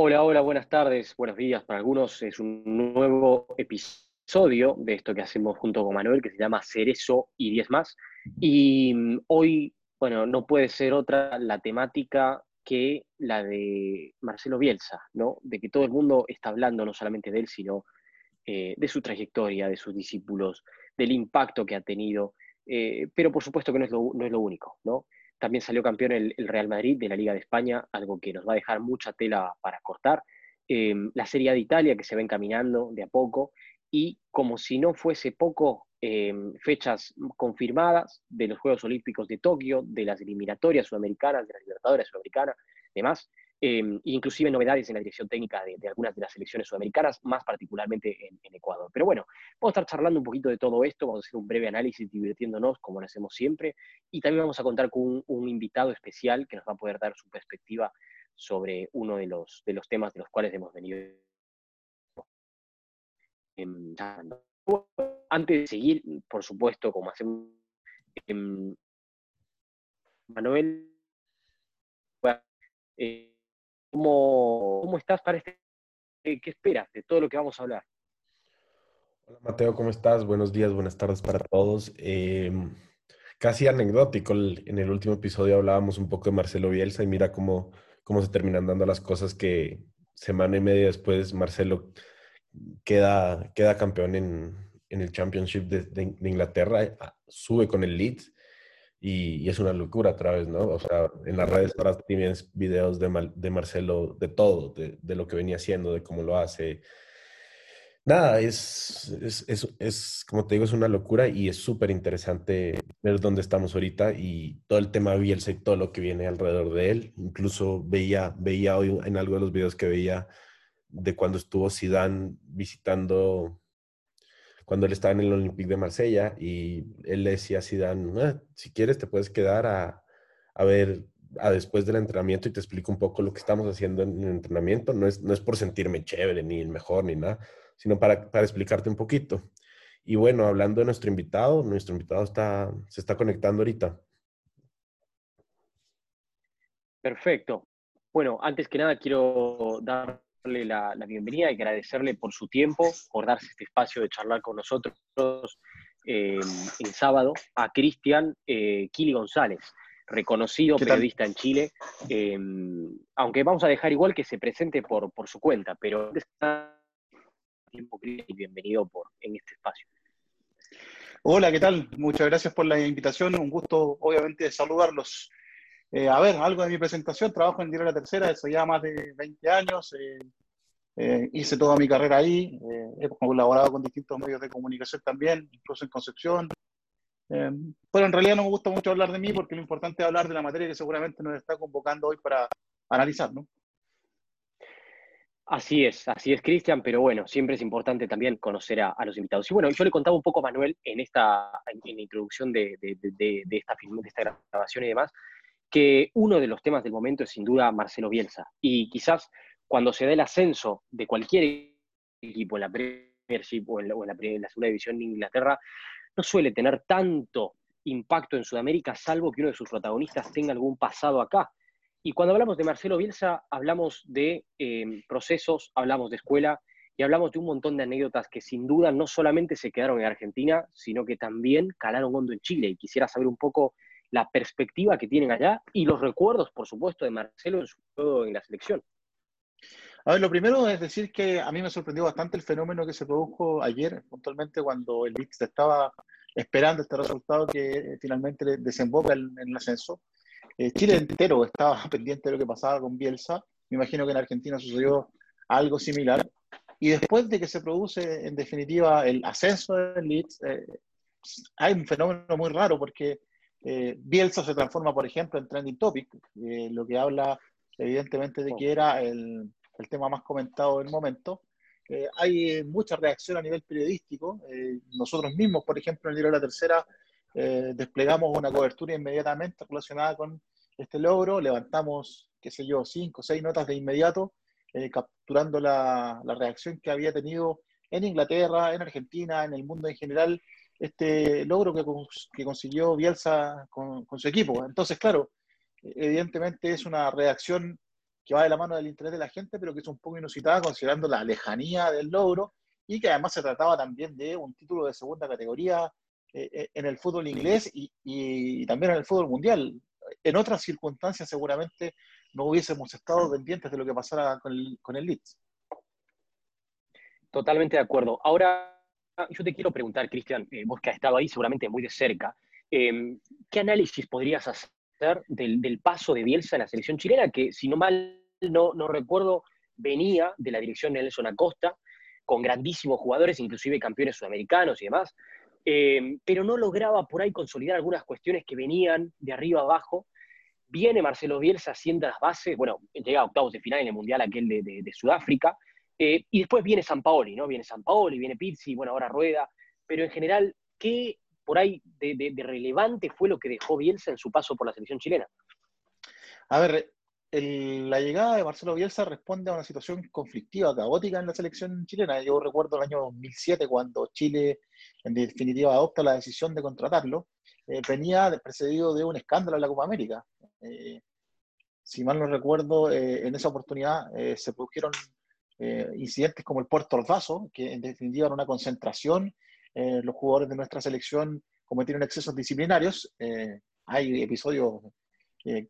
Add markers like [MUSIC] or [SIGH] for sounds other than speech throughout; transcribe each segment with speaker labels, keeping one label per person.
Speaker 1: Hola, hola, buenas tardes, buenos días para algunos. Es un nuevo episodio de esto que hacemos junto con Manuel que se llama Cerezo y 10 más. Y mm, hoy, bueno, no puede ser otra la temática que la de Marcelo Bielsa, ¿no? De que todo el mundo está hablando no solamente de él, sino eh, de su trayectoria, de sus discípulos, del impacto que ha tenido. Eh, pero por supuesto que no es lo, no es lo único, ¿no? También salió campeón el, Real Madrid de la Liga de España, algo que nos va a dejar mucha tela para cortar. Eh, la Serie de Italia que se va encaminando de a poco y como si no fuese poco, fechas confirmadas de los Juegos Olímpicos de Tokio, de las eliminatorias sudamericanas, de las Libertadores sudamericanas, demás, eh, inclusive novedades en la dirección técnica de, algunas de las selecciones sudamericanas, más particularmente en, Ecuador. Pero bueno, vamos a estar charlando un poquito de todo esto, vamos a hacer un breve análisis divirtiéndonos como lo hacemos siempre, y también vamos a contar con un, invitado especial que nos va a poder dar su perspectiva sobre uno de los, de los temas de los cuales hemos venido antes de seguir, por supuesto, como hacemos, eh, Manuel, eh, ¿cómo, ¿cómo, estás para este? ¿Qué esperas de todo lo que vamos a hablar?
Speaker 2: Hola Mateo, ¿cómo estás? Buenos días, buenas tardes para todos. Eh, casi anecdótico, en el último episodio hablábamos un poco de Marcelo Bielsa y mira cómo, cómo se terminan dando las cosas que semana y media después Marcelo queda, queda campeón en, en el Championship de, de, Inglaterra, sube con el Leeds y, y, es una locura otra vez, ¿no? O sea, en las redes ahora tienes videos de, Mal, de Marcelo, de todo, de, de, lo que venía haciendo, de cómo lo hace. Nada, es, es, es, es como te digo, es una locura y es súper interesante ver dónde estamos ahorita y todo el tema de Bielsa y todo lo que viene alrededor de él. Incluso veía, veía hoy en algo de los videos que veía de cuando estuvo Zidane visitando, cuando él estaba en el Olympique de Marsella y él le decía a Zidane, ah, si quieres te puedes quedar a, a ver a después del entrenamiento y te explico un poco lo que estamos haciendo en el entrenamiento. No es, no es por sentirme chévere, ni el mejor, ni nada, sino para, para explicarte un poquito. Y bueno, hablando de nuestro invitado, nuestro invitado está, se está conectando ahorita.
Speaker 1: Perfecto. Bueno, antes que nada quiero dar la, la, bienvenida y agradecerle por su tiempo, por darse este espacio de charlar con nosotros eh, el sábado, a Cristian eh, Kili González, reconocido periodista en Chile, eh, aunque vamos a dejar igual que se presente por, por su cuenta, pero tiempo y bienvenido por, en este espacio.
Speaker 3: Hola, ¿qué tal? Muchas gracias por la invitación, un gusto obviamente saludarlos. Eh, a ver, algo de mi presentación, trabajo en Diario La Tercera, eso ya más de 20 años, eh, eh, hice toda mi carrera ahí, eh, he colaborado con distintos medios de comunicación también, incluso en Concepción. Eh, pero en realidad no me gusta mucho hablar de mí porque lo importante es hablar de la materia que seguramente nos está convocando hoy para analizar, ¿no?
Speaker 1: Así es, así es, Cristian, pero bueno, siempre es importante también conocer a, a, los invitados. Y bueno, yo le contaba un poco a Manuel en esta en, la introducción de, de, de, de, esta de esta grabación y demás, que uno de los temas del momento es sin duda Marcelo Bielsa. Y quizás cuando se da el ascenso de cualquier equipo en la Premiership o en la, segunda división de Inglaterra, no suele tener tanto impacto en Sudamérica, salvo que uno de sus protagonistas tenga algún pasado acá. Y cuando hablamos de Marcelo Bielsa, hablamos de eh, procesos, hablamos de escuela y hablamos de un montón de anécdotas que sin duda no solamente se quedaron en Argentina, sino que también calaron hondo en Chile. Y quisiera saber un poco la perspectiva que tienen allá y los recuerdos, por supuesto, de Marcelo en su en la selección.
Speaker 3: A ver, lo primero es decir que a mí me sorprendió bastante el fenómeno que se produjo ayer, puntualmente cuando el Leeds estaba esperando este resultado que finalmente desemboca en, en el ascenso. Eh, Chile entero estaba [LAUGHS] pendiente de lo que pasaba con Bielsa. Me imagino que en Argentina sucedió algo similar. Y después de que se produce, en definitiva, el ascenso del Leeds, eh, hay un fenómeno muy raro porque eh, Bielsa se transforma, por ejemplo, en trending topic, eh, lo que habla evidentemente de que era el, el tema más comentado del momento. Eh, hay mucha reacción a nivel periodístico. Eh, nosotros mismos, por ejemplo, en el Diario de la Tercera, eh, desplegamos una cobertura inmediatamente relacionada con este logro. Levantamos, qué sé yo, cinco o seis notas de inmediato, capturando la, la, reacción que había tenido en Inglaterra, en Argentina, en el mundo en general, este logro que, cons- que consiguió Bielsa con, su equipo. Entonces, claro, evidentemente es una reacción que va de la mano del interés de la gente, pero que es un poco inusitada considerando la lejanía del logro y que además se trataba también de un título de segunda categoría eh, eh, en el fútbol inglés y, también en el fútbol mundial. En otras circunstancias seguramente no hubiésemos estado pendientes de lo que pasara con el Leeds.
Speaker 4: Totalmente de acuerdo. Ahora, yo te quiero preguntar, Cristian, eh, vos que has estado ahí seguramente muy de cerca, eh, ¿qué análisis podrías hacer del, del paso de Bielsa en la selección chilena? Que, si no mal no, no recuerdo, venía de la dirección de Nelson Acosta, con grandísimos jugadores, inclusive campeones sudamericanos y demás, eh, pero no lograba por ahí consolidar algunas cuestiones que venían de arriba abajo. Viene Marcelo Bielsa haciendo las bases, bueno, llega a octavos de final en el Mundial aquel de- de Sudáfrica, eh, y después viene San Paoli, ¿no? Viene San Paoli, viene Pizzi, bueno, ahora Rueda, pero en general, ¿qué por ahí de, relevante fue lo que dejó Bielsa en su paso por la selección chilena?
Speaker 3: A ver, la llegada de Marcelo Bielsa responde a una situación conflictiva, caótica en la selección chilena. Yo recuerdo el año 2007 cuando Chile en definitiva adopta la decisión de contratarlo. eh, venía precedido de un escándalo en la Copa América. Eh, si mal no recuerdo, en esa oportunidad se produjeron eh, incidentes como el Puerto Ordazo, que en definitiva era una concentración. eh, los jugadores de nuestra selección cometieron excesos disciplinarios. eh, hay episodios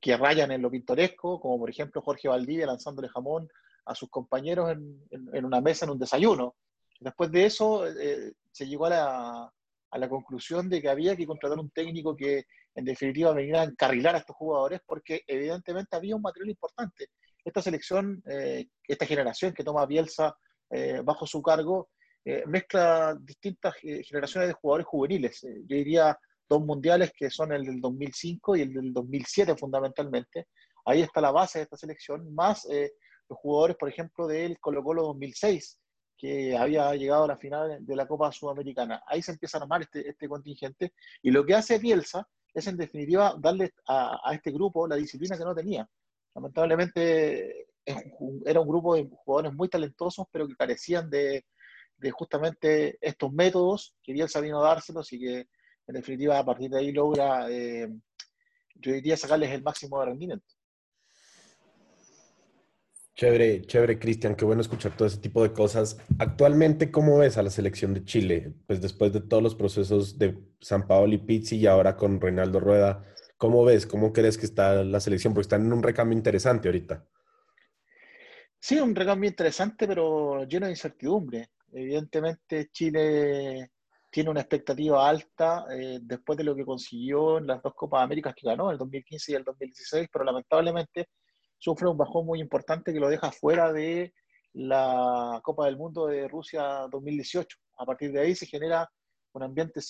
Speaker 3: que rayan en lo pintoresco, como por ejemplo Jorge Valdivia lanzándole jamón a sus compañeros en, una mesa en un desayuno. Después de eso se llegó a la, a la conclusión de que había que contratar un técnico que en definitiva viniera a encarrilar a estos jugadores porque evidentemente había un material importante. Esta selección, eh, esta generación que toma Bielsa eh, bajo su cargo, eh, mezcla distintas eh, generaciones de jugadores juveniles. Eh, yo diría dos mundiales que son el del 2005 y el del 2007 fundamentalmente. Ahí está la base de esta selección, más los jugadores, por ejemplo, del Colo Colo 2006, que había llegado a la final de la Copa Sudamericana. Ahí se empieza a armar este, este contingente y lo que hace Bielsa es en definitiva darle a, a este grupo la disciplina que no tenía. Lamentablemente era un grupo de jugadores muy talentosos, pero que carecían de, de justamente estos métodos que Bielsa vino a dárselos y que en definitiva a partir de ahí logra, eh, yo diría, sacarles el máximo de rendimiento.
Speaker 2: Chévere, chévere, Cristian, qué bueno escuchar todo ese tipo de cosas. Actualmente, ¿cómo ves a la selección de Chile? Pues después de todos los procesos de San Paolo y Pizzi y ahora con Reinaldo Rueda, ¿cómo ves? ¿Cómo crees que está la selección? Porque están en un recambio interesante ahorita.
Speaker 3: Sí, un recambio interesante, pero lleno de incertidumbre. Evidentemente, Chile tiene una expectativa alta eh, después de lo que consiguió en las dos Copas Américas que ganó, el 2015 y el 2016, pero lamentablemente sufre un bajón muy importante que lo deja fuera de la Copa del Mundo de Rusia 2018. A partir de ahí se genera un ambiente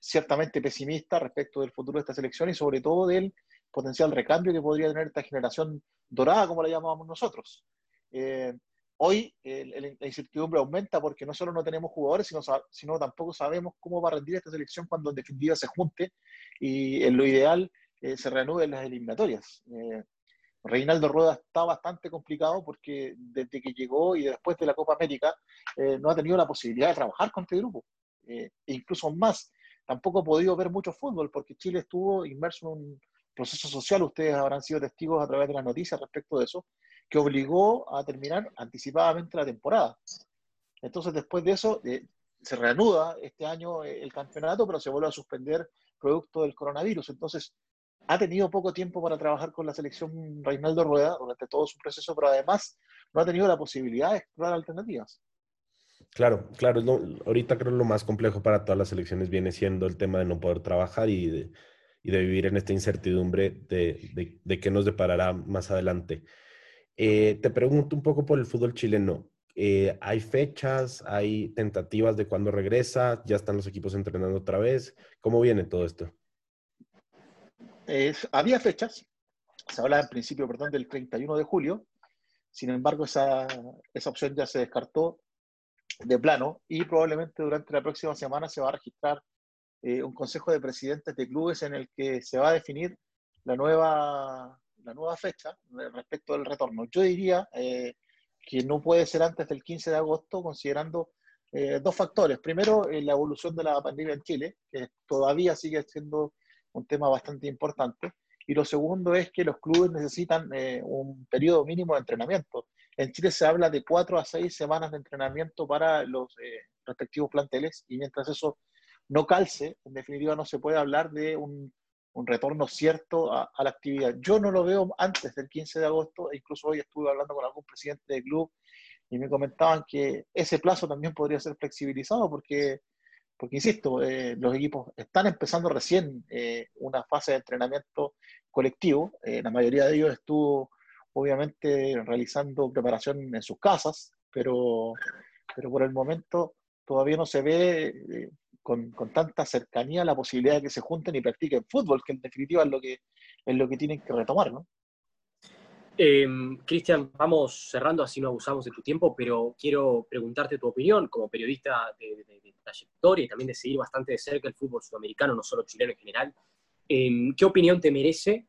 Speaker 3: ciertamente pesimista respecto del futuro de esta selección y sobre todo del potencial recambio que podría tener esta generación dorada, como la llamamos nosotros. Eh, hoy el- el- la incertidumbre aumenta porque no solo no tenemos jugadores, sino, sino tampoco sabemos cómo va a rendir esta selección cuando en definitiva se junte y en lo ideal eh, se reanuden las eliminatorias. Eh, Reinaldo Rueda está bastante complicado porque desde que llegó y después de la Copa América eh, no ha tenido la posibilidad de trabajar con este grupo. Eh, incluso más, tampoco ha podido ver mucho fútbol porque Chile estuvo inmerso en un proceso social, ustedes habrán sido testigos a través de las noticias respecto de eso, que obligó a terminar anticipadamente la temporada. Entonces, después de eso, eh, se reanuda este año eh, el campeonato, pero se vuelve a suspender producto del coronavirus. Entonces, ha tenido poco tiempo para trabajar con la selección Reinaldo Rueda durante todo su proceso, pero además no ha tenido la posibilidad de explorar alternativas.
Speaker 2: Claro, claro, ahorita creo lo más complejo para todas las selecciones viene siendo el tema de no poder trabajar y de, vivir en esta incertidumbre de, qué nos deparará más adelante. Eh, te pregunto un poco por el fútbol chileno. Eh, ¿Hay fechas? ¿Hay tentativas de cuándo regresa? ¿Ya están los equipos entrenando otra vez? ¿Cómo viene todo esto?
Speaker 3: Es- había fechas, se hablaba en principio, perdón, del 31 de julio, sin embargo, esa opción ya se descartó de plano y probablemente durante la próxima semana se va a registrar eh, un consejo de presidentes de clubes en el que se va a definir la nueva, la nueva fecha respecto del retorno. Yo diría eh, que no puede ser antes del 15 de agosto, considerando eh, dos factores. Primero, la evolución de la pandemia en Chile, que todavía sigue siendo un tema bastante importante. Y lo segundo es que los clubes necesitan un periodo mínimo de entrenamiento. En Chile se habla de cuatro a seis semanas de entrenamiento para los eh, respectivos planteles y mientras eso no calce, en definitiva no se puede hablar de un, retorno cierto a, la actividad. Yo no lo veo antes del 15 de agosto, e incluso hoy estuve hablando con algún presidente del club y me comentaban que ese plazo también podría ser flexibilizado porque, porque insisto, eh, los equipos están empezando recién eh, una fase de entrenamiento colectivo. La mayoría de ellos estuvo obviamente realizando preparación en sus casas, pero, pero por el momento todavía no se ve eh, con, con, tanta cercanía la posibilidad de que se junten y practiquen fútbol, que en definitiva es lo que, es lo que tienen que retomar, ¿no?
Speaker 1: Eh, Cristian, vamos cerrando, así no abusamos de tu tiempo, pero quiero preguntarte tu opinión como periodista de, de, de trayectoria y también de seguir bastante de cerca el fútbol sudamericano, no solo chileno en general. Eh, ¿Qué opinión te merece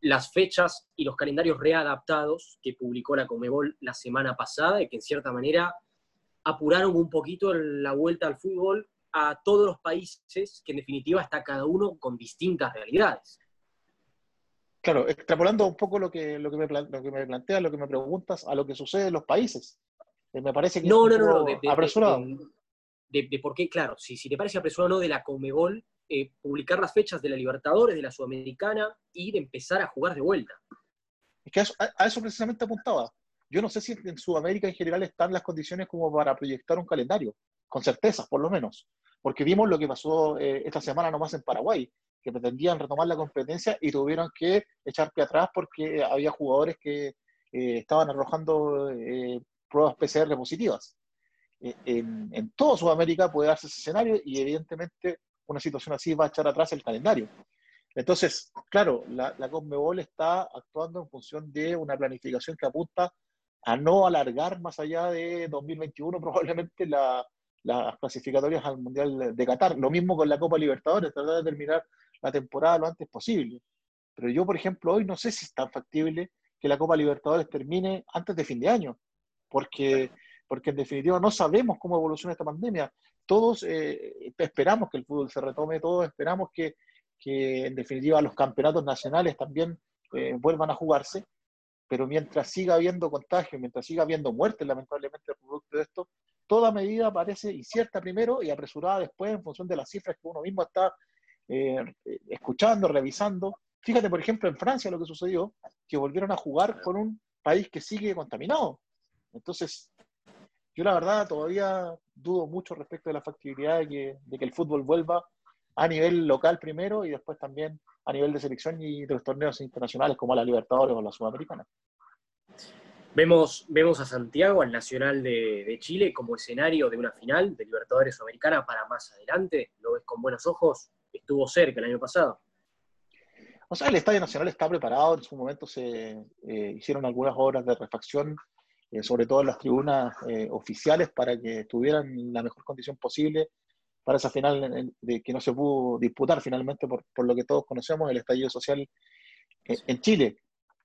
Speaker 1: las fechas y los calendarios readaptados que publicó la Comebol la semana pasada y que en cierta manera apuraron un poquito la vuelta al fútbol a todos los países, que en definitiva está cada uno con distintas realidades?
Speaker 3: Claro, extrapolando un poco lo que, lo que, me, lo que me planteas, lo que me preguntas, a lo que sucede en los países. Eh, me parece que
Speaker 1: no,
Speaker 3: es
Speaker 1: no, no, de,
Speaker 3: apresurado.
Speaker 1: De, de, por qué, claro, si, si te parece apresurado no de la Comebol, eh, publicar las fechas de la Libertadores, de la Sudamericana y de empezar a jugar de vuelta.
Speaker 3: Es que a eso, precisamente apuntaba. Yo no sé si en Sudamérica en general están las condiciones como para proyectar un calendario, con certeza, por lo menos. Porque vimos lo que pasó eh, esta semana nomás en Paraguay, que pretendían retomar la competencia y tuvieron que echar pie atrás porque había jugadores que eh, estaban arrojando pruebas PCR positivas. En, en toda Sudamérica puede darse ese escenario y evidentemente una situación así va a echar atrás el calendario. Entonces, claro, la, la Conmebol está actuando en función de una planificación que apunta a no alargar más allá de 2021 probablemente la, las clasificatorias al Mundial de Qatar. Lo mismo con la Copa Libertadores, tratar de terminar la temporada lo antes posible. Pero yo, por ejemplo, hoy no sé si es tan factible que la Copa Libertadores termine antes de fin de año, porque, porque en definitiva no sabemos cómo evoluciona esta pandemia. Todos eh, esperamos que el fútbol se retome, todos esperamos que, que en definitiva los campeonatos nacionales también eh, vuelvan a jugarse, pero mientras siga habiendo contagio, mientras siga habiendo muertes, lamentablemente, producto de esto, toda medida parece incierta primero y apresurada después en función de las cifras que uno mismo está eh, escuchando, revisando. Fíjate, por ejemplo, en Francia lo que sucedió, que volvieron a jugar con un país que sigue contaminado. Entonces, yo la verdad todavía dudo mucho respecto de la factibilidad de que, de que el fútbol vuelva a nivel local primero y después también a nivel de selección y de los torneos internacionales como la Libertadores o la Sudamericana.
Speaker 1: Vemos, vemos a Santiago, al Nacional de, de, Chile, como escenario de una final de Libertadores Sudamericana para más adelante. ¿Lo ves con buenos ojos? Estuvo cerca el año pasado.
Speaker 3: O sea, el Estadio Nacional está preparado. En su momento se eh, hicieron algunas obras de refacción, eh, sobre todo en las tribunas eh, oficiales, para que tuvieran la mejor condición posible para esa final de que no se pudo disputar finalmente por, lo que todos conocemos, el estallido social en Chile.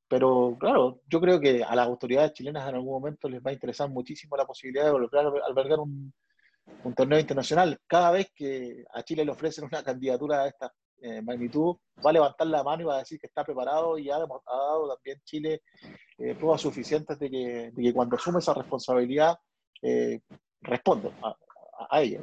Speaker 3: Pero claro, yo creo que a las autoridades chilenas en algún momento les va a interesar muchísimo la posibilidad de volver a albergar un, un torneo internacional. Cada vez que a Chile le ofrecen una candidatura de esta eh, magnitud, va a levantar la mano y va a decir que está preparado y ha, ha dado también Chile eh, pruebas suficientes de que, de que, cuando asume esa responsabilidad eh, responde a, a, a ella.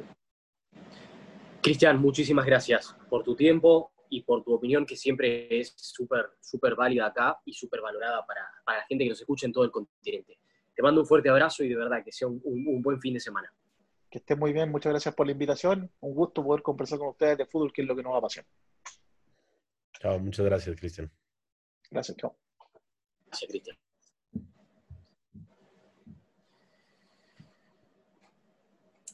Speaker 1: Cristian, muchísimas gracias por tu tiempo, y por tu opinión, que siempre es súper, súper válida acá y súper valorada para, para, la gente que nos escucha en todo el continente. Te mando un fuerte abrazo y de verdad que sea un, un, un buen fin de semana.
Speaker 3: Que esté muy bien, muchas gracias por la invitación. Un gusto poder conversar con ustedes de fútbol, que es lo que nos apasiona.
Speaker 2: Chao, muchas gracias, Cristian.
Speaker 3: Gracias, chao.
Speaker 1: Gracias, Cristian.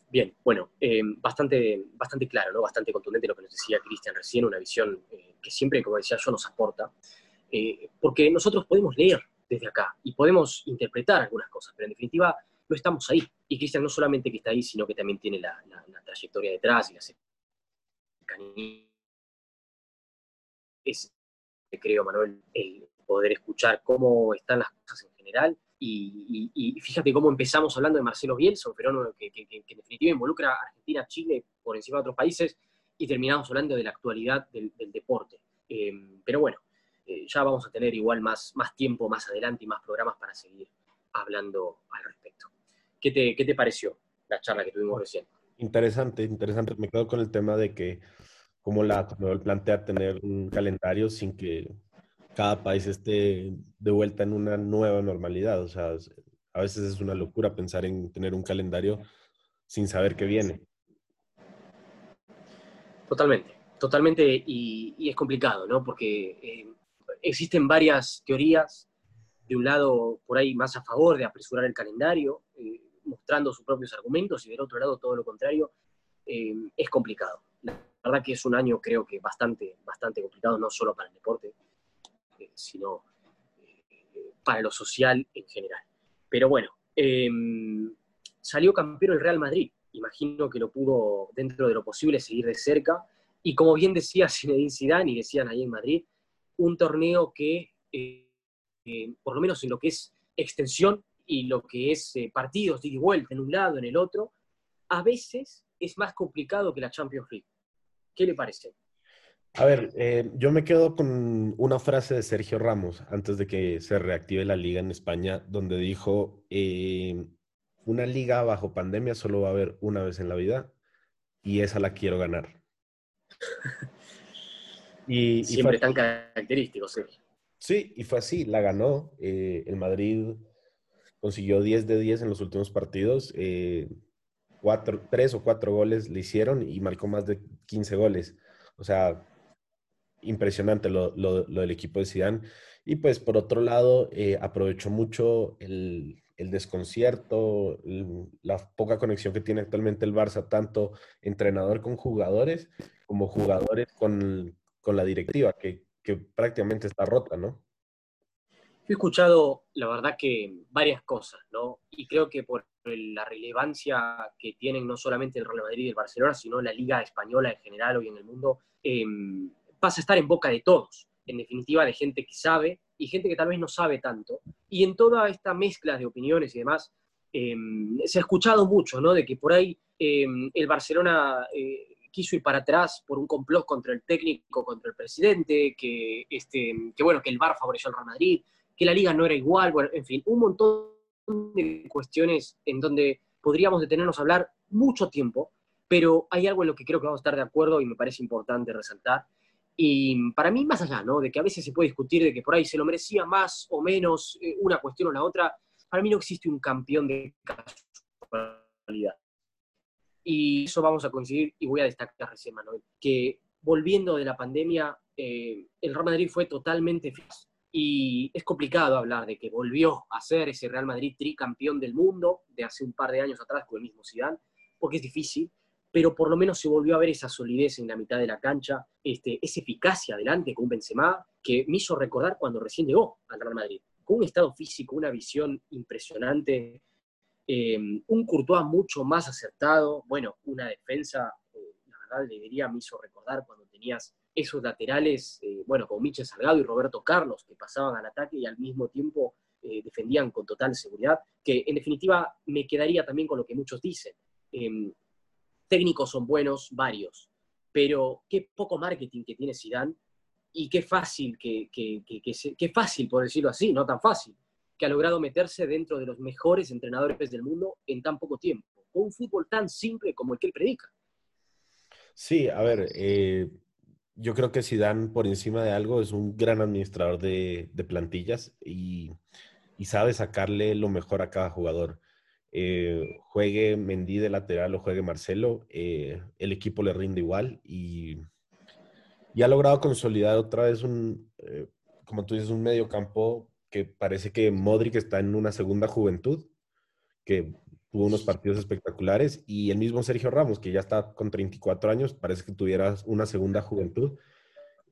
Speaker 1: Bien, bueno, eh, bastante, bastante claro, ¿no? bastante contundente lo que nos decía Cristian recién, una visión eh, que siempre, como decía yo, nos aporta, eh, porque nosotros podemos leer desde acá y podemos interpretar algunas cosas, pero en definitiva no estamos ahí. Y Cristian no solamente que está ahí, sino que también tiene la, la, la trayectoria detrás y la es, creo, Manuel, el poder escuchar cómo están las cosas en general Y, fíjate cómo empezamos hablando de Marcelo Bielsa, un fenómeno que, que- en definitiva involucra a Argentina, Chile, por encima de otros países, y terminamos hablando de la actualidad del, del deporte. Eh, pero bueno, eh, ya vamos a tener igual más, más tiempo más adelante y más programas para seguir hablando al respecto. ¿Qué te, qué te pareció la charla que tuvimos recién?
Speaker 2: Interesante, interesante. Me quedo con el tema de que como la plantea tener un calendario sin que cada país esté de vuelta en una nueva normalidad. O sea, a veces es una locura pensar en tener un calendario sin saber qué viene.
Speaker 1: Totalmente, totalmente, y, y es complicado, ¿no? Porque eh, existen varias teorías, de un lado por ahí más a favor de apresurar el calendario, eh, mostrando sus propios argumentos, y del otro lado todo lo contrario, eh, es complicado. La verdad que es un año creo que bastante, bastante complicado, no solo para el deporte, eh, sino eh, para lo social en general. Pero bueno, eh, salió campeón el Real Madrid, imagino que lo pudo, dentro de lo posible, seguir de cerca. Y como bien decía [LAUGHS] Zinedine Zidane y decían ahí en Madrid, un torneo que, eh, por lo menos en lo que es extensión y lo que es partidos de y vuelta en un lado, en el otro, a veces es más complicado que la Champions League. ¿Qué le parece?
Speaker 2: A ver, eh, yo me quedo con una frase de Sergio Ramos antes de que se reactive la liga en España, donde dijo, eh, una liga bajo pandemia solo va a haber una vez en la vida y esa la quiero ganar. [LAUGHS] Y,
Speaker 1: Siempre
Speaker 2: así.
Speaker 1: tan característico, Sergio.
Speaker 2: Sí, y fue así, la ganó. Eh, el Madrid consiguió 10 de 10 en los últimos partidos. Tres o cuatro goles le hicieron y marcó más de 15 goles. O sea, impresionante lo, lo- del equipo de Zidane. Y pues por otro lado, eh, aprovechó mucho el, el desconcierto, la poca conexión que tiene actualmente el Barça, tanto entrenador con jugadores como jugadores con, con la directiva, que, que prácticamente está rota, ¿no?
Speaker 1: He escuchado, la verdad, que varias cosas, ¿no? Y creo que por la relevancia que tienen no solamente el Real Madrid y el Barcelona, sino la Liga Española en general hoy en el mundo, eh, pasa a estar en boca de todos. En definitiva, de gente que sabe y gente que tal vez no sabe tanto. Y en toda esta mezcla de opiniones y demás, eh, se ha escuchado mucho, ¿no? De que por ahí eh, el Barcelona eh, quiso ir para atrás por un complot contra el técnico, contra el presidente, que, este, que bueno, que el VAR favoreció al Real Madrid, que la liga no era igual, bueno, en fin, un montón de cuestiones en donde podríamos detenernos a hablar mucho tiempo, pero hay algo en lo que creo que vamos a estar de acuerdo y me parece importante resaltar. Y para mí, más allá, ¿no? De que a veces se puede discutir de que por ahí se lo merecía más o menos eh, una cuestión o la otra, para mí no existe un campeón de casualidad. Y eso vamos a coincidir, y voy a destacar recién, Manuel, que volviendo de la pandemia, eh, el Real Madrid fue totalmente eficaz. Y es complicado hablar de que volvió a ser ese Real Madrid tricampeón del mundo de hace un par de años atrás con el mismo Zidane, porque es difícil, pero por lo menos se volvió a ver esa solidez en la mitad de la cancha, este, esa eficacia adelante con Benzema que me hizo recordar cuando recién llegó al Real Madrid, con un estado físico, una visión impresionante, eh, un Courtois mucho más acertado, bueno, una defensa, eh, la verdad me hizo recordar cuando tenías esos laterales, eh, bueno, como Michel Salgado y Roberto Carlos, que pasaban al ataque y al mismo tiempo eh, defendían con total seguridad, que en definitiva me quedaría también con lo que muchos dicen. Eh, técnicos son buenos, varios, pero qué poco marketing que tiene Zidane y qué fácil, que, fácil, por decirlo así, no tan fácil, que ha logrado meterse dentro de los mejores entrenadores del mundo en tan poco tiempo, con un fútbol tan simple como el que él predica.
Speaker 2: Sí, a ver, eh, yo creo que Zidane por encima de algo es un gran administrador de, de plantillas y, y sabe sacarle lo mejor a cada jugador. Eh, juegue Mendy de lateral o juegue Marcelo, eh, el equipo le rinde igual y, y ha logrado consolidar otra vez un, eh, como tú dices, un medio campo que parece que Modric está en una segunda juventud, que tuvo unos partidos espectaculares, y el mismo Sergio Ramos, que ya está con 34 años, parece que tuviera una segunda juventud,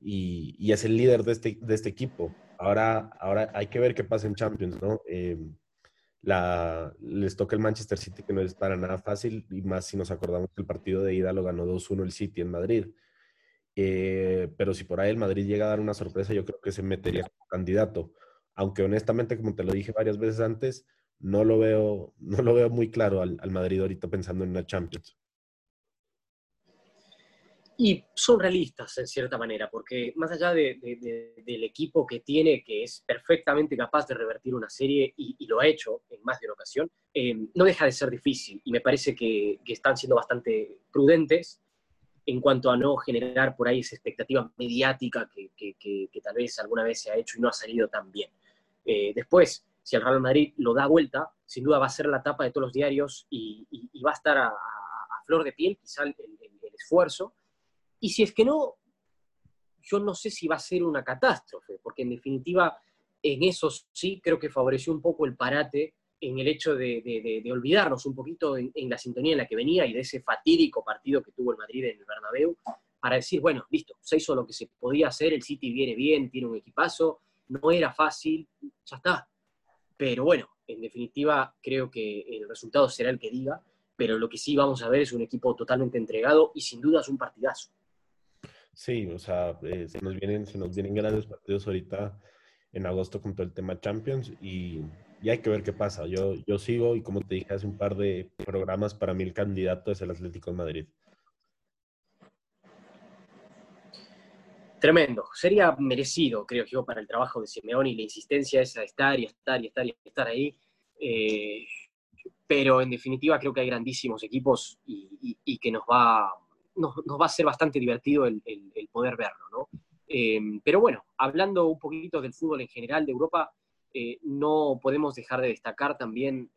Speaker 2: y, y es el líder de este, de este equipo. Ahora, ahora hay que ver qué pasa en Champions, ¿no? Eh, la, les toca el Manchester City, que no es para nada fácil, y más si nos acordamos que el partido de ida lo ganó 2-1 el City en Madrid. Eh, pero si por ahí el Madrid llega a dar una sorpresa, yo creo que se metería como candidato. aunque honestamente, como te lo dije varias veces antes, no lo veo, [LAUGHS] no lo veo muy claro al, al Madrid ahorita pensando en una Champions.
Speaker 1: Y son realistas en cierta manera, porque más allá de, de, de, del equipo que tiene, que es perfectamente capaz de revertir una serie y, lo ha hecho en más de una ocasión, eh, no deja de ser difícil y me parece que, que, están siendo bastante prudentes en cuanto a no generar por ahí esa expectativa mediática que, que tal vez alguna vez se ha hecho y no ha salido tan bien. Eh, después, si el Real Madrid lo da vuelta, sin duda va a ser la tapa de todos los diarios y, va a estar a, a, flor de piel quizá el, esfuerzo y si es que no, yo no sé si va a ser una catástrofe, porque en definitiva en eso sí creo que favoreció un poco el parate en el hecho de olvidarnos un poquito en, en, la sintonía en la que venía y de ese fatídico partido que tuvo el Madrid en el Bernabéu, para decir, bueno, listo, se hizo lo que se podía hacer, el City viene bien, tiene un equipazo, no era fácil, ya está. Pero bueno, en definitiva creo que el resultado será el que diga, pero lo que sí vamos a ver es un equipo totalmente entregado y sin duda es un partidazo.
Speaker 2: Sí, o sea, eh, se, nos vienen, se nos vienen grandes partidos ahorita en agosto con todo el tema Champions y, y, hay que ver qué pasa. Yo, yo sigo y como te dije hace un par de programas, para mí el candidato es el Atlético de Madrid.
Speaker 1: Tremendo. Sería merecido, creo yo, para el trabajo de Simeone y la insistencia esa de estar y estar y estar y estar ahí. Eh, pero en definitiva creo que hay grandísimos equipos y, que nos va nos, va a ser bastante divertido el, poder verlo, ¿no? Eh, pero bueno, hablando un poquito del fútbol en general de Europa, eh, no podemos dejar de destacar también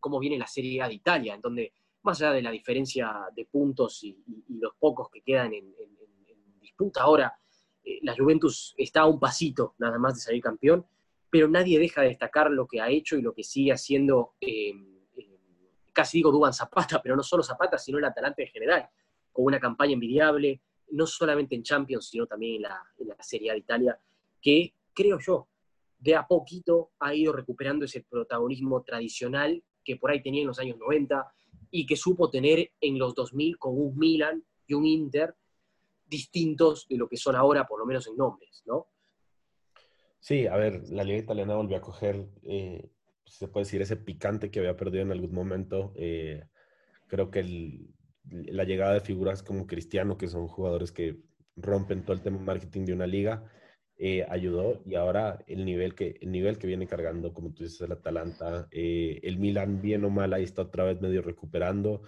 Speaker 1: cómo viene la Serie A de Italia, en donde, más allá de la diferencia de puntos y, los pocos que quedan en, en disputa. Ahora, eh, la Juventus está a un pasito nada más de salir campeón, pero nadie deja de destacar lo que ha hecho y lo que sigue haciendo, eh, casi digo Duban Zapata, pero no solo Zapata, sino el Atalante en general con una campaña envidiable, no solamente en Champions, sino también en la, en la Serie A de Italia, que creo yo, de a poquito ha ido recuperando ese protagonismo tradicional que por ahí tenía en los años 90 y que supo tener en los 2000 con un Milan y un Inter distintos de lo que son ahora, por lo menos en nombres, ¿no?
Speaker 2: Sí, a ver, la liga italiana volvió a coger, eh, se puede decir, ese picante que había perdido en algún momento. Eh, creo que la llegada de figuras como Cristiano, que son jugadores que rompen todo el tema marketing de una liga, eh, ayudó y ahora el nivel, que, el nivel que viene cargando, como tú dices, el Atalanta, el Milan bien o mal ahí está otra vez medio recuperando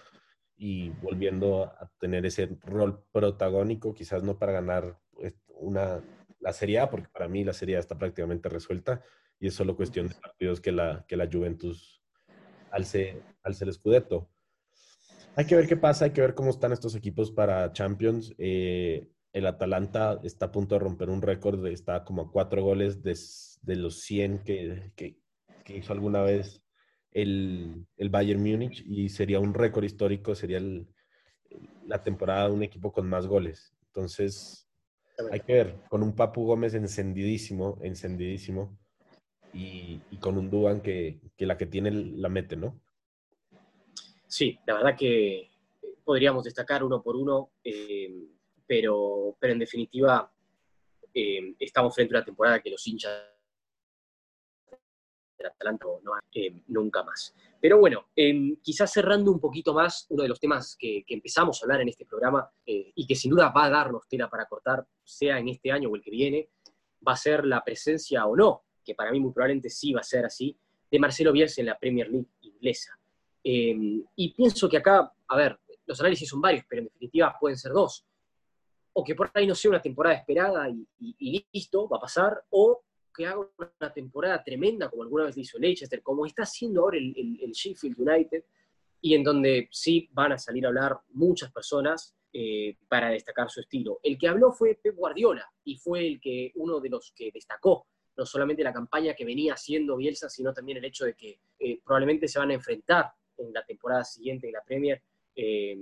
Speaker 2: y volviendo a tener ese rol protagónico, quizás no para ganar pues, una, la Serie A, porque para mí la Serie A está prácticamente resuelta y es solo cuestión de partidos que la, que la Juventus alce, alce el Scudetto. Hay que ver qué pasa, hay que ver cómo están estos equipos para Champions. Eh, el Atalanta está a punto de romper un récord, está como a cuatro goles de, de los 100 que, que, que, hizo alguna vez el, el Bayern Múnich y sería un récord histórico, sería el, la temporada de un equipo con más goles. Entonces, hay que ver, con un Papu Gómez encendidísimo, encendidísimo, y, con un Duban que, que la que tiene la mete, ¿no?
Speaker 1: Sí, la verdad que podríamos destacar uno por uno, eh, pero, pero en definitiva eh, estamos frente a una temporada que los hinchas del eh, nunca más. Pero bueno, quizás cerrando un poquito más uno de los temas que, empezamos a hablar en este programa eh, y que sin duda va a darnos tela para cortar, sea en este año o el que viene, va a ser la presencia o no, que para mí muy probablemente sí va a ser así, de Marcelo Bielsa en la Premier League inglesa. Eh, y pienso que acá, a ver, los análisis son varios, pero en definitiva pueden ser dos. O que por ahí no sea una temporada esperada y, y listo, va a pasar, o que haga una temporada tremenda, como alguna vez hizo Leicester, como está haciendo ahora el, el, el, Sheffield United, y en donde sí van a salir a hablar muchas personas eh, para destacar su estilo. El que habló fue Pep Guardiola, y fue el que, uno de los que destacó no solamente la campaña que venía haciendo Bielsa, sino también el hecho de que eh, probablemente se van a enfrentar en la temporada siguiente de la Premier, eh,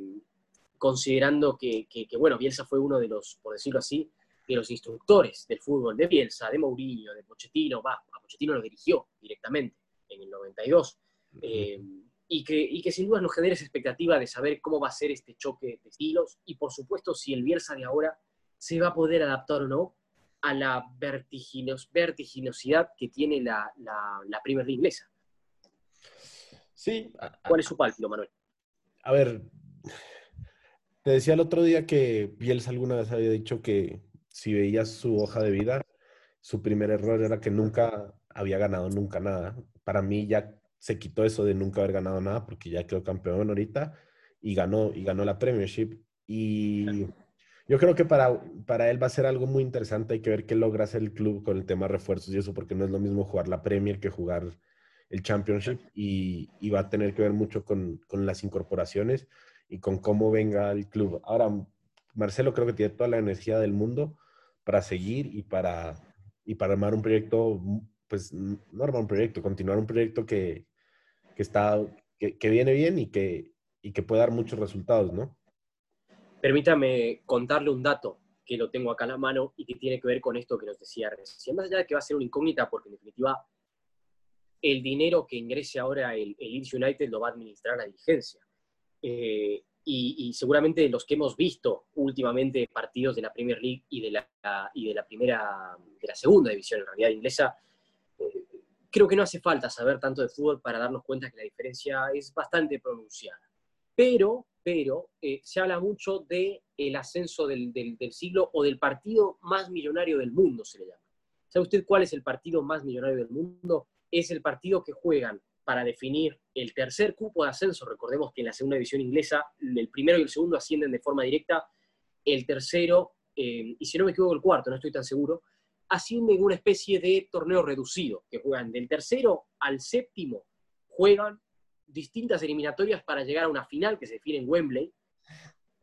Speaker 1: considerando que, que, que, bueno, Bielsa fue uno de los, por decirlo así, de los instructores del fútbol de Bielsa, de Mourinho, de Pochettino, va, a Pochettino lo dirigió directamente en el 92, eh, y, que, y que sin duda nos genera esa expectativa de saber cómo va a ser este choque de estilos, y por supuesto si el Bielsa de ahora se va a poder adaptar o no a la vertiginos- vertiginosidad que tiene la, la, la Premier League inglesa.
Speaker 2: Sí,
Speaker 1: ¿Cuál es su pálpito, Manuel?
Speaker 2: a ver, te decía el otro día que Bielsa alguna vez había dicho que si veías su hoja de vida, su primer error era que nunca había ganado nunca nada. Para mí ya se quitó eso de nunca haber ganado nada porque ya quedó campeón ahorita y ganó, y ganó la Premiership. Y yo creo que para, para él va a ser algo muy interesante. Hay que ver qué logra hacer el club con el tema de refuerzos y eso, porque no es lo mismo jugar la Premier que jugar el Championship y, y va a tener que ver mucho con, con las incorporaciones y con cómo venga el club. Ahora, Marcelo creo que tiene toda la energía del mundo para seguir y para, y para armar un proyecto, pues no armar un proyecto, continuar un proyecto que, que está, que, que viene bien y que, y que puede dar muchos resultados, ¿no?
Speaker 1: Permítame contarle un dato que lo tengo acá a la mano y que tiene que ver con esto que nos decía recién. Más allá de que va a ser una incógnita, porque en definitiva el dinero que ingrese ahora el, el Leeds United lo va a administrar la dirigencia. Eh, y, y seguramente los que hemos visto últimamente partidos de la Premier League y de la, y de la primera, de la segunda división en realidad inglesa, eh, creo que no hace falta saber tanto de fútbol para darnos cuenta que la diferencia es bastante pronunciada. Pero, pero eh, se habla mucho del el ascenso del, del, del siglo o del partido más millonario del mundo, se le llama. ¿Sabe usted cuál es el partido más millonario del mundo? Es el partido que juegan para definir el tercer cupo de ascenso. Recordemos que en la segunda división inglesa el primero y el segundo ascienden de forma directa, el tercero, eh, y si no me equivoco el cuarto, no estoy tan seguro, ascienden en una especie de torneo reducido, que juegan del tercero al séptimo, juegan distintas eliminatorias para llegar a una final que se define en Wembley,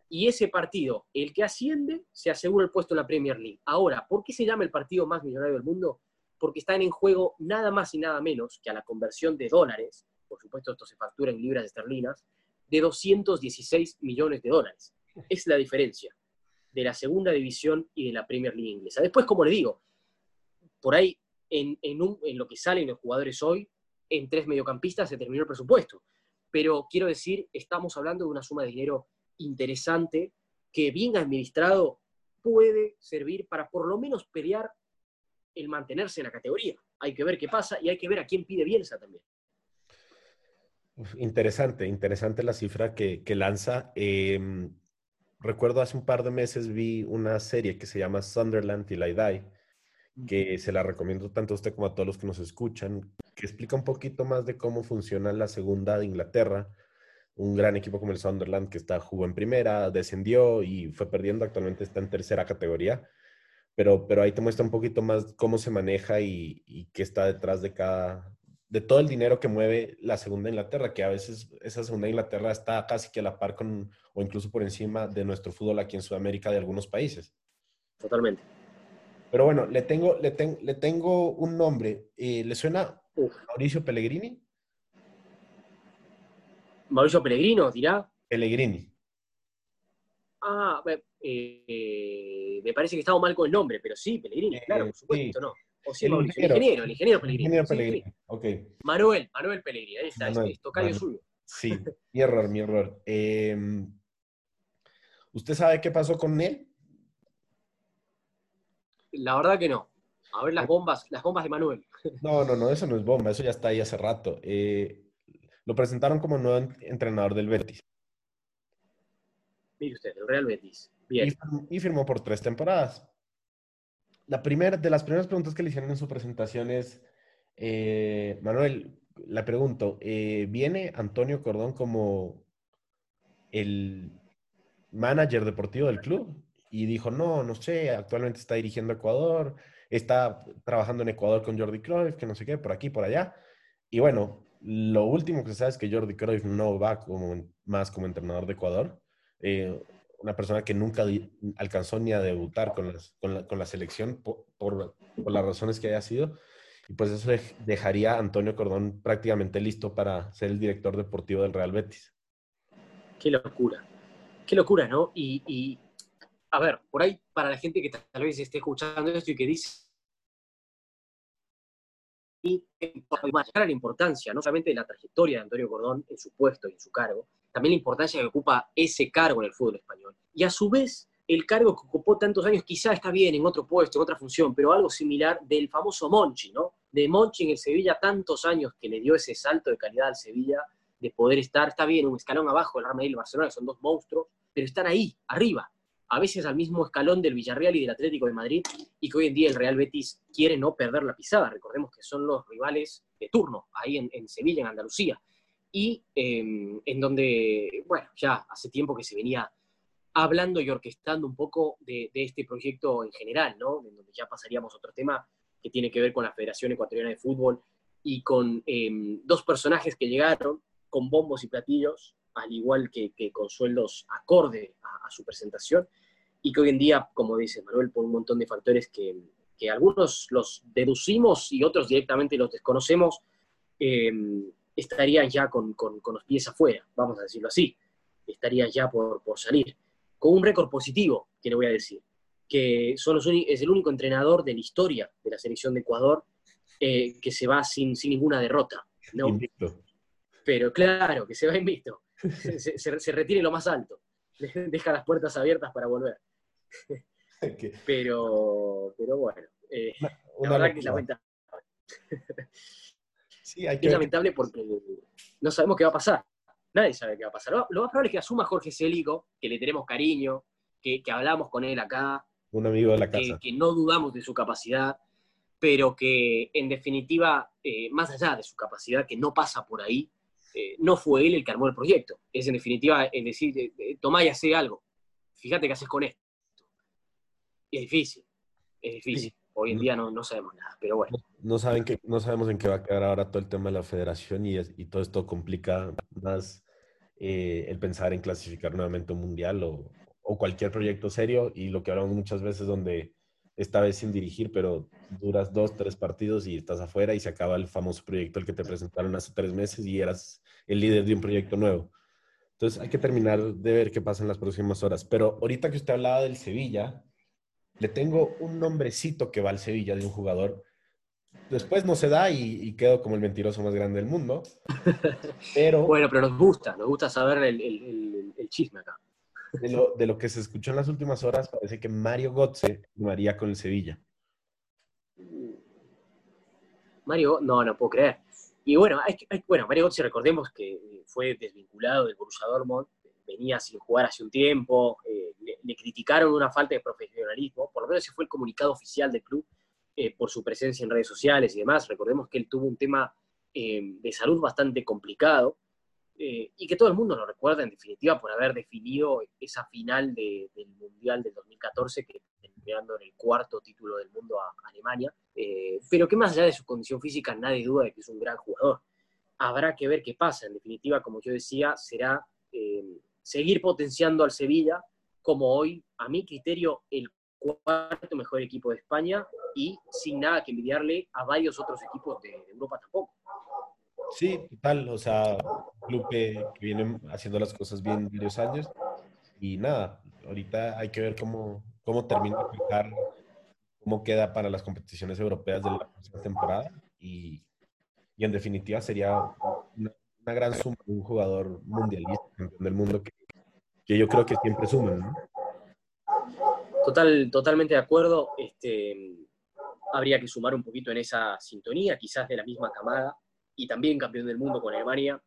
Speaker 1: y ese partido, el que asciende, se asegura el puesto en la Premier League. Ahora, ¿por qué se llama el partido más millonario del mundo? Porque están en juego nada más y nada menos que a la conversión de dólares, por supuesto esto se factura en libras esterlinas, de 216 millones de dólares. Es la diferencia de la segunda división y de la Premier League inglesa. Después, como le digo, por ahí en, en, lo que salen los jugadores hoy, en tres mediocampistas se terminó el presupuesto. Pero quiero decir, estamos hablando de una suma de dinero interesante que bien administrado puede servir para por lo menos pelear el mantenerse en la categoría. Hay que ver qué pasa y hay que ver a quién pide Bielsa también.
Speaker 2: Uf, interesante, interesante la cifra que, que lanza. Eh, recuerdo hace un par de meses vi una serie que se llama Sunderland Till I Die, que se la recomiendo tanto a usted como a todos los que nos escuchan, que explica un poquito más de cómo funciona la segunda de Inglaterra. Un gran equipo como el Sunderland que está jugó en primera, descendió y fue perdiendo, actualmente está en tercera categoría. Pero, pero ahí te muestra un poquito más cómo se maneja y, y qué está detrás de cada, de todo el dinero que mueve la segunda Inglaterra, que a veces esa segunda Inglaterra está casi que a la par con, o incluso por encima de nuestro fútbol aquí en Sudamérica de algunos países.
Speaker 1: Totalmente.
Speaker 2: Pero bueno, le tengo, le, ten, le tengo un nombre. Eh, ¿Le suena
Speaker 1: Uf.
Speaker 2: Mauricio Pellegrini?
Speaker 1: Mauricio Pellegrino dirá.
Speaker 2: Pellegrini.
Speaker 1: Ah, eh, me parece que estaba mal con el nombre, pero sí, Pellegrini,
Speaker 2: Eh,
Speaker 1: claro, por supuesto,
Speaker 2: sí.
Speaker 1: no. O sí,
Speaker 2: El
Speaker 1: Mauricio, el
Speaker 2: ingeniero.
Speaker 1: ingeniero, el ingeniero Pellegrini.
Speaker 2: Ingeniero. Ok.
Speaker 1: Manuel, Manuel Pellegrini, ahí está, es-
Speaker 2: Manuel,
Speaker 1: es, tocayo
Speaker 2: Manuel.
Speaker 1: suyo.
Speaker 2: Sí, [LAUGHS] mi error, mi error. Eh, ¿Usted sabe qué pasó con él?
Speaker 1: La verdad que no. A ver las bombas, las bombas de Manuel. [LAUGHS]
Speaker 2: No, no, no, eso no es bomba, eso ya está ahí hace rato. Eh, lo presentaron como nuevo en- entrenador del Betis
Speaker 1: Mire usted, el Real Betis.
Speaker 2: y,
Speaker 1: Bien.
Speaker 2: firmó- y firmó por tres temporadas. La primera, de las primeras preguntas que le hicieron en su presentación es, eh, Manuel, le pregunto, eh, ¿viene Antonio Cordón como el manager deportivo del club? Y dijo, no, no sé, actualmente está dirigiendo Ecuador, está trabajando en Ecuador con Jordi Cruyff, que no sé qué, por aquí, por allá. Y bueno, lo último que se sabe es que Jordi Cruyff no va como, más como entrenador de Ecuador. Eh, una persona que nunca alcanzó ni a debutar con, las- con, la, con la selección por, por- por las razones que haya sido. Y pues eso dej- dejaría a Antonio Cordón prácticamente listo para ser el director deportivo del Real Betis.
Speaker 1: Qué locura. Qué locura, ¿no? Y, y, a ver, por ahí, para la gente que tal vez esté escuchando esto y que dice. Y más la importancia, no solamente de la trayectoria de Antonio Cordón en su puesto y en su cargo, también la importancia que ocupa ese cargo en el fútbol español. Y a su vez, el cargo que ocupó tantos años, quizá está bien en otro puesto, en otra función, pero algo similar del famoso Monchi, ¿no? De Monchi en el Sevilla tantos años que le dio ese salto de calidad al Sevilla, de poder estar, está bien, un escalón abajo del Real Madrid y el Barcelona, son dos monstruos, pero están ahí, arriba, a veces al mismo escalón del Villarreal y del Atlético de Madrid, y que hoy en día el Real Betis quiere no perder la pisada. Recordemos que son los rivales de turno, ahí en, en Sevilla, en Andalucía, y eh, en donde, bueno, ya hace tiempo que se venía hablando y orquestando un poco de, este proyecto en general, ¿no? En donde ya pasaríamos a otro tema que tiene que ver con la Federación Ecuatoriana de Fútbol y con eh, dos personajes que llegaron con bombos y platillos, al igual que, con sueldos acorde a, su presentación, y que hoy en día, como dice Manuel, por un montón de factores que, que algunos los deducimos y otros directamente los desconocemos, eh, estarían ya con, con, con, los pies afuera, vamos a decirlo así, estarían ya por, por salir con un récord positivo, que le voy a decir, que son los es el único entrenador de la historia de la selección de Ecuador eh, que se va sin, sin ninguna derrota. ¿no?
Speaker 2: Invicto.
Speaker 1: Pero claro, que se va invicto, se, se, se, retire lo más alto, [LAUGHS] deja las puertas abiertas para volver. [LAUGHS] pero, pero bueno, eh, la verdad que es lamentable. [LAUGHS]
Speaker 2: Sí, hay que
Speaker 1: es lamentable porque no sabemos qué va a pasar nadie sabe qué va a pasar. Lo, más probable es que asuma Jorge Célico, que le tenemos cariño, que, que, hablamos con él acá.
Speaker 2: Un amigo de la casa.
Speaker 1: Que, que no dudamos de su capacidad, pero que en definitiva, eh, más allá de su capacidad, que no pasa por ahí, eh, no fue él el que armó el proyecto. Es en definitiva, es decir, eh, tomá y hace algo. Fíjate qué haces con esto. Y es difícil, es difícil. Sí. Hoy en día no, no, sabemos nada, pero bueno.
Speaker 2: No, saben que, no sabemos en qué va a quedar ahora todo el tema de la federación y, es, y todo esto complica más eh, el pensar en clasificar nuevamente un mundial o, o, cualquier proyecto serio y lo que hablamos muchas veces donde esta vez sin dirigir, pero duras dos, tres partidos y estás afuera y se acaba el famoso proyecto el que te presentaron hace tres meses y eras el líder de un proyecto nuevo. Entonces hay que terminar de ver qué pasa en las próximas horas. Pero ahorita que usted hablaba del Sevilla, le tengo un nombrecito que va al Sevilla de un jugador. Después no se da y, y quedo como el mentiroso más grande del mundo. [LAUGHS] Pero,
Speaker 1: bueno, pero nos gusta, nos gusta saber el, el, el, el chisme acá.
Speaker 2: De lo, de lo, que se escuchó en las últimas horas, parece que Mario Götze firmaría con el Sevilla.
Speaker 1: Mario, no, no puedo creer. Y bueno, hay, hay, bueno Mario Götze, recordemos que fue desvinculado del Borussia Dortmund, venía sin jugar hace un tiempo, eh, le, criticaron una falta de profesionalismo, por lo menos ese fue el comunicado oficial del club eh, por su presencia en redes sociales y demás. Recordemos que él tuvo un tema eh, de salud bastante complicado y que todo el mundo lo recuerda en definitiva por haber definido esa final de, del Mundial del 2014 que terminando en el cuarto título del mundo a Alemania, pero que más allá de su condición física nadie duda de que es un gran jugador. Habrá que ver qué pasa. En definitiva, como yo decía, será seguir potenciando al Sevilla como hoy, a mi criterio, el cuarto mejor equipo de España y sin nada que envidiarle a varios otros equipos de, Europa tampoco.
Speaker 2: Sí, total, o sea, club que, viene haciendo las cosas bien varios años y nada, ahorita hay que ver cómo, cómo termina de fijar, cómo queda para las competiciones europeas de la próxima temporada y, y en definitiva sería una, una gran suma de un jugador mundialista, campeón del mundo, que, que yo creo que siempre suman, ¿no?
Speaker 1: Total, totalmente de acuerdo. Este, habría que sumar un poquito en esa sintonía, quizás de la misma camada, y también campeón del mundo con Alemania.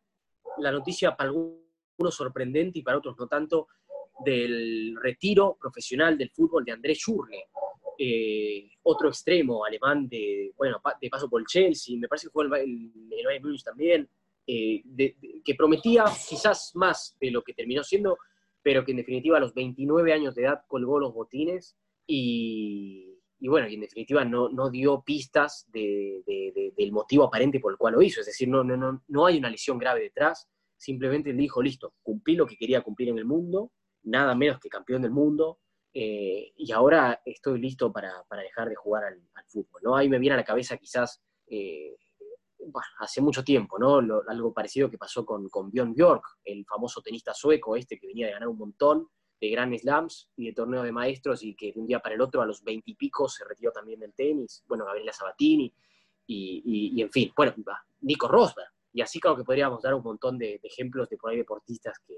Speaker 1: La noticia para algunos sorprendente y para otros no tanto, del retiro profesional del fútbol de Andrés Schurle, eh, otro extremo alemán de, bueno, de paso por el Chelsea, me parece que fue el, el, el también, eh, que prometía quizás más de lo que terminó siendo, pero que en definitiva a los 29 años de edad colgó los botines y, y bueno, y en definitiva no, no dio pistas de, de, del motivo aparente por el cual lo hizo, es decir, no, no, no, hay una lesión grave detrás, simplemente dijo, listo, cumplí lo que quería cumplir en el mundo, nada menos que campeón del mundo, eh, y ahora estoy listo para, para dejar de jugar al, al, fútbol, ¿no? Ahí me viene a la cabeza quizás... Eh, hace mucho tiempo, ¿no? Algo parecido que pasó con, con Björn Björk, el famoso tenista sueco este que venía de ganar un montón de Grand Slams y de torneos de maestros y que de un día para el otro a los veintipico se retiró también del tenis, bueno, Gabriela Sabatini y, en fin, bueno, Nico Rosberg. Y así creo que podríamos dar un montón de, de ejemplos de por ahí deportistas que,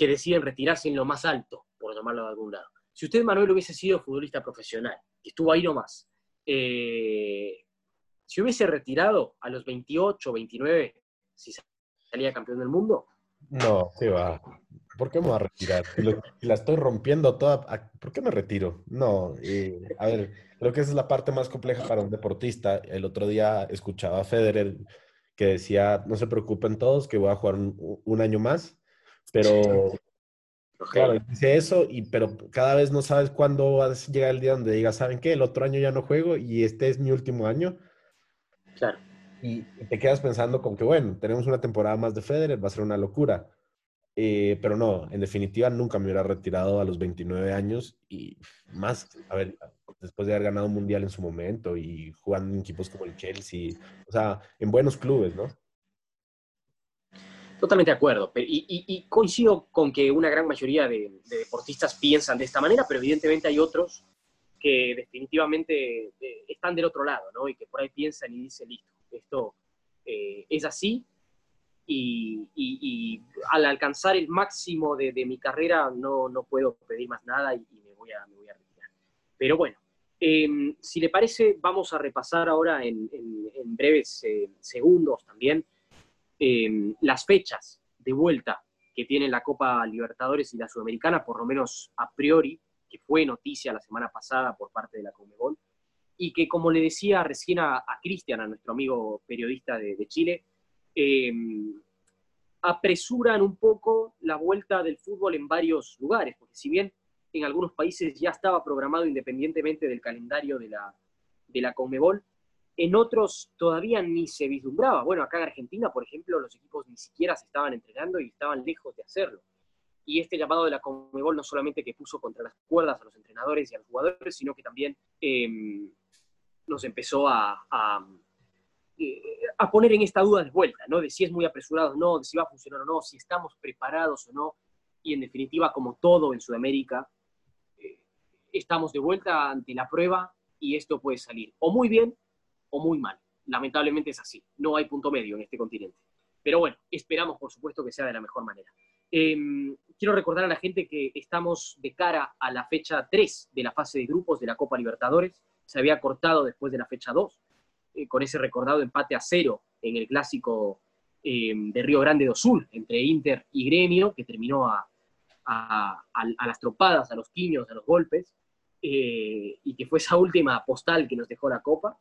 Speaker 1: que deciden retirarse en lo más alto, por llamarlo de algún lado. si usted, Manuel, hubiese sido futbolista profesional, que estuvo ahí nomás, eh, si hubiese retirado a los 28, 29, si salía campeón del mundo,
Speaker 2: No, se va. ¿Por qué me voy a retirar? Si lo- si la estoy rompiendo toda, ¿a- ¿por qué me retiro? No, eh, a ver, creo que esa es la parte más compleja para un deportista. El otro día escuchaba a Federer que decía, no se preocupen todos, que voy a jugar un, un año más, pero claro, dice eso, y, pero cada vez no sabes cuándo va a llegar el día donde digas, ¿saben qué? El otro año ya no juego y este es mi último año.
Speaker 1: Claro.
Speaker 2: Y y te quedas pensando con que, bueno, tenemos una temporada más de Federer, va a ser una locura. Eh, pero no, en definitiva, nunca me hubiera retirado a los 29 años y más, a ver, después de haber ganado un mundial en su momento y jugando en equipos como el Chelsea, o sea, en buenos clubes, ¿no?
Speaker 1: Totalmente de acuerdo. Y- y coincido con que una gran mayoría de, de deportistas piensan de esta manera, pero evidentemente hay otros que definitivamente eh, están del otro lado, ¿no? Y que por ahí piensan y dicen, listo, esto eh, es así. Y, al alcanzar el máximo de, mi carrera no, no puedo pedir más nada y, me, voy a, a retirar. Pero bueno, eh, si le parece, vamos a repasar ahora en, breves eh, segundos también eh, las fechas de vuelta que tiene la Copa Libertadores y la Sudamericana, por lo menos a priori, que fue noticia la semana pasada por parte de la Conmebol, y que como le decía recién a, Cristian, a nuestro amigo periodista de, Chile, eh, apresuran un poco la vuelta del fútbol en varios lugares, porque si bien en algunos países ya estaba programado independientemente del calendario de la, de la Conmebol, en otros todavía ni se vislumbraba. Bueno, acá en Argentina, por ejemplo, los equipos ni siquiera se estaban entrenando y estaban lejos de hacerlo. Y este llamado de la Conmebol no solamente que puso contra las cuerdas a los entrenadores y a los jugadores, sino que también eh, nos empezó a, eh, a poner en esta duda de vuelta, ¿no? De si es muy apresurado o no, de si va a funcionar o no, si estamos preparados o no. Y en definitiva, como todo en Sudamérica, eh, estamos de vuelta ante la prueba y esto puede salir o muy bien o muy mal. Lamentablemente es así. No hay punto medio en este continente. Pero bueno, esperamos por supuesto que sea de la mejor manera. Eh, quiero recordar a la gente que estamos de cara a la fecha 3 de la fase de grupos de la Copa Libertadores. Se había cortado después de la fecha 2, eh, con ese recordado empate a cero en el clásico eh, de Río Grande do Sul entre Inter y Gremio, que terminó a, a, a, a las tropadas, a los quiños, a los golpes, eh, y que fue esa última postal que nos dejó la Copa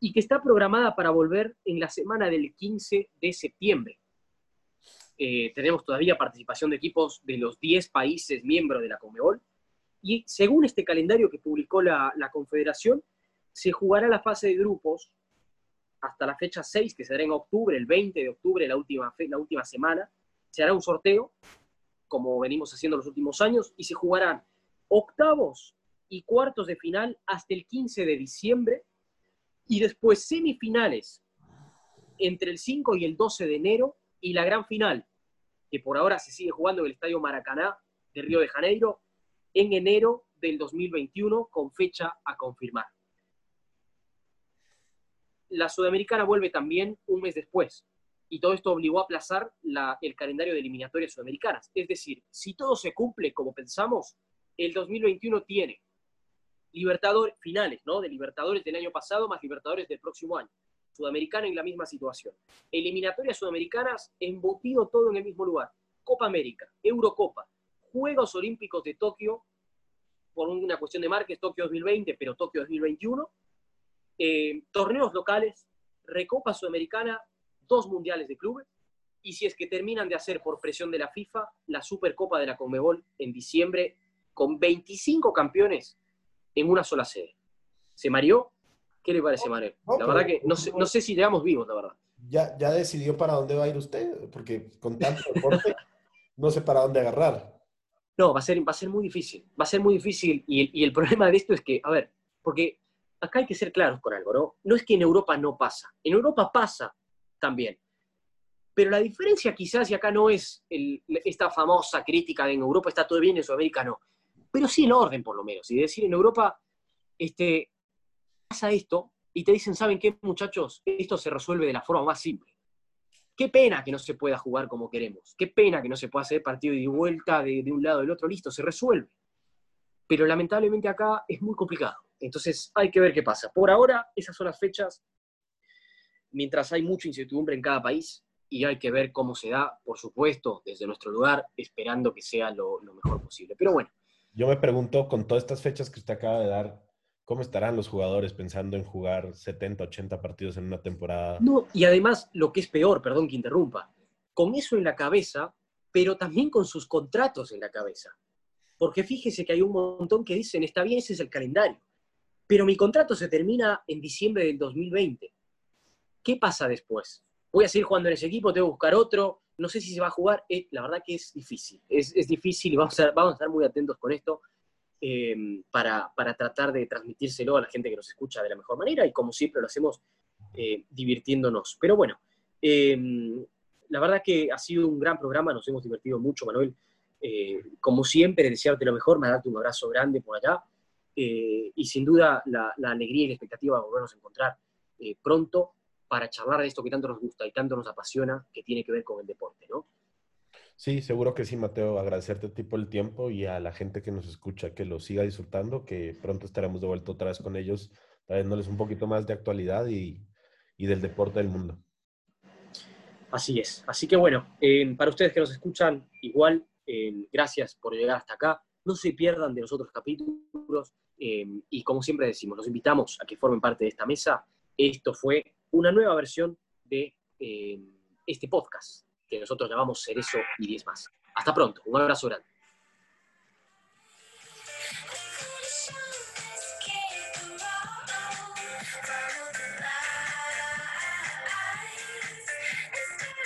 Speaker 1: y que está programada para volver en la semana del 15 de septiembre. Eh, tenemos todavía participación de equipos de los 10 países miembros de la Conmebol, y según este calendario que publicó la, la Confederación, se jugará la fase de grupos hasta la fecha 6, que será en octubre, el 20 de octubre, la última, la última semana. Se hará un sorteo, como venimos haciendo los últimos años, y se jugarán octavos y cuartos de final hasta el 15 de diciembre, y después semifinales entre el 5 y el 12 de enero y la gran final, que por ahora se sigue jugando en el Estadio Maracaná de Río de Janeiro, en enero del 2021 con fecha a confirmar. La Sudamericana vuelve también un mes después y todo esto obligó a aplazar la- el calendario de eliminatorias sudamericanas. Es decir, si todo se cumple como pensamos, el 2021 tiene Libertadores finales, ¿no? De Libertadores del año pasado más Libertadores del próximo año. Sudamericana en la misma situación. Eliminatorias sudamericanas, embutido todo en el mismo lugar. Copa América, Eurocopa, Juegos Olímpicos de Tokio, por una cuestión de marques, Tokio 2020, pero Tokio 2021. eh, torneos locales, Recopa Sudamericana, dos mundiales de clubes. Y si es que terminan de hacer por presión de la FIFA, la Supercopa de la Conmebol en diciembre, con 25 campeones en una sola sede. ¿Se mareó? ¿Qué le parece, Manuel?
Speaker 2: no,
Speaker 1: La verdad que no sé, no sé si llegamos vivos, la verdad.
Speaker 2: Ya, ya decidió para dónde va a ir usted, porque con tanto deporte [LAUGHS] no sé para dónde agarrar.
Speaker 1: No, va a ser, va a ser muy difícil. Va a ser muy difícil. Y el, y el problema de esto es que, a ver, porque acá hay que ser claros con algo, ¿no? No es que en Europa no pasa. En Europa pasa también. Pero la diferencia quizás, y acá no es el- esta famosa crítica de en Europa está todo bien, en Sudamérica no. Pero sí el orden, por lo menos. Y decir, en Europa este, pasa esto y te dicen, ¿saben qué, muchachos? Esto se resuelve de la forma más simple. Qué pena que no se pueda jugar como queremos. Qué pena que no se pueda hacer partido de vuelta de, de un lado del otro. Listo, se resuelve. pero lamentablemente acá es muy complicado. Entonces hay que ver qué pasa. Por ahora, esas son las fechas, mientras hay mucha incertidumbre en cada país y hay que ver cómo se da, por supuesto, desde nuestro lugar, esperando que sea lo, lo mejor posible. Pero bueno,
Speaker 2: Yo me pregunto, con todas estas fechas que usted acaba de dar, ¿cómo estarán los jugadores pensando en jugar 70, 80 partidos en una temporada?
Speaker 1: No, y además, lo que es peor, perdón que interrumpa, con eso en la cabeza, pero también con sus contratos en la cabeza. Porque fíjese que hay un montón que dicen, está bien, ese es el calendario, pero mi contrato se termina en diciembre del 2020. ¿Qué pasa después? Voy a seguir jugando en ese equipo, tengo que buscar otro, no sé si se va a jugar, Eh, la verdad que es difícil, es, es difícil y vamos a, vamos a estar muy atentos con esto eh, para, para tratar de transmitírselo a la gente que nos escucha de la mejor manera y como siempre lo hacemos eh, divirtiéndonos. Pero bueno, eh, la verdad que ha sido un gran programa, nos hemos divertido mucho, Manuel. Eh, como siempre, desearte lo mejor, mandarte un abrazo grande por allá. eh, y sin duda la, la alegría y la expectativa de volvernos a encontrar pronto para charlar de esto que tanto nos gusta y tanto nos apasiona, que tiene que ver con el deporte, ¿no?
Speaker 2: Sí, seguro que sí, Mateo. Agradecerte a ti por el tiempo y a la gente que nos escucha que lo siga disfrutando, que pronto estaremos de vuelta otra vez con ellos, trayéndoles un poquito más de actualidad y, del deporte del mundo.
Speaker 1: Así es. Así que bueno, eh, para ustedes que nos escuchan, igual, eh, gracias por llegar hasta acá. No se pierdan de los otros capítulos eh, y como siempre decimos, los invitamos a que formen parte de esta mesa. Esto fue una nueva versión de este podcast que nosotros llamamos Cerezo y 10 más. Hasta pronto, un abrazo grande.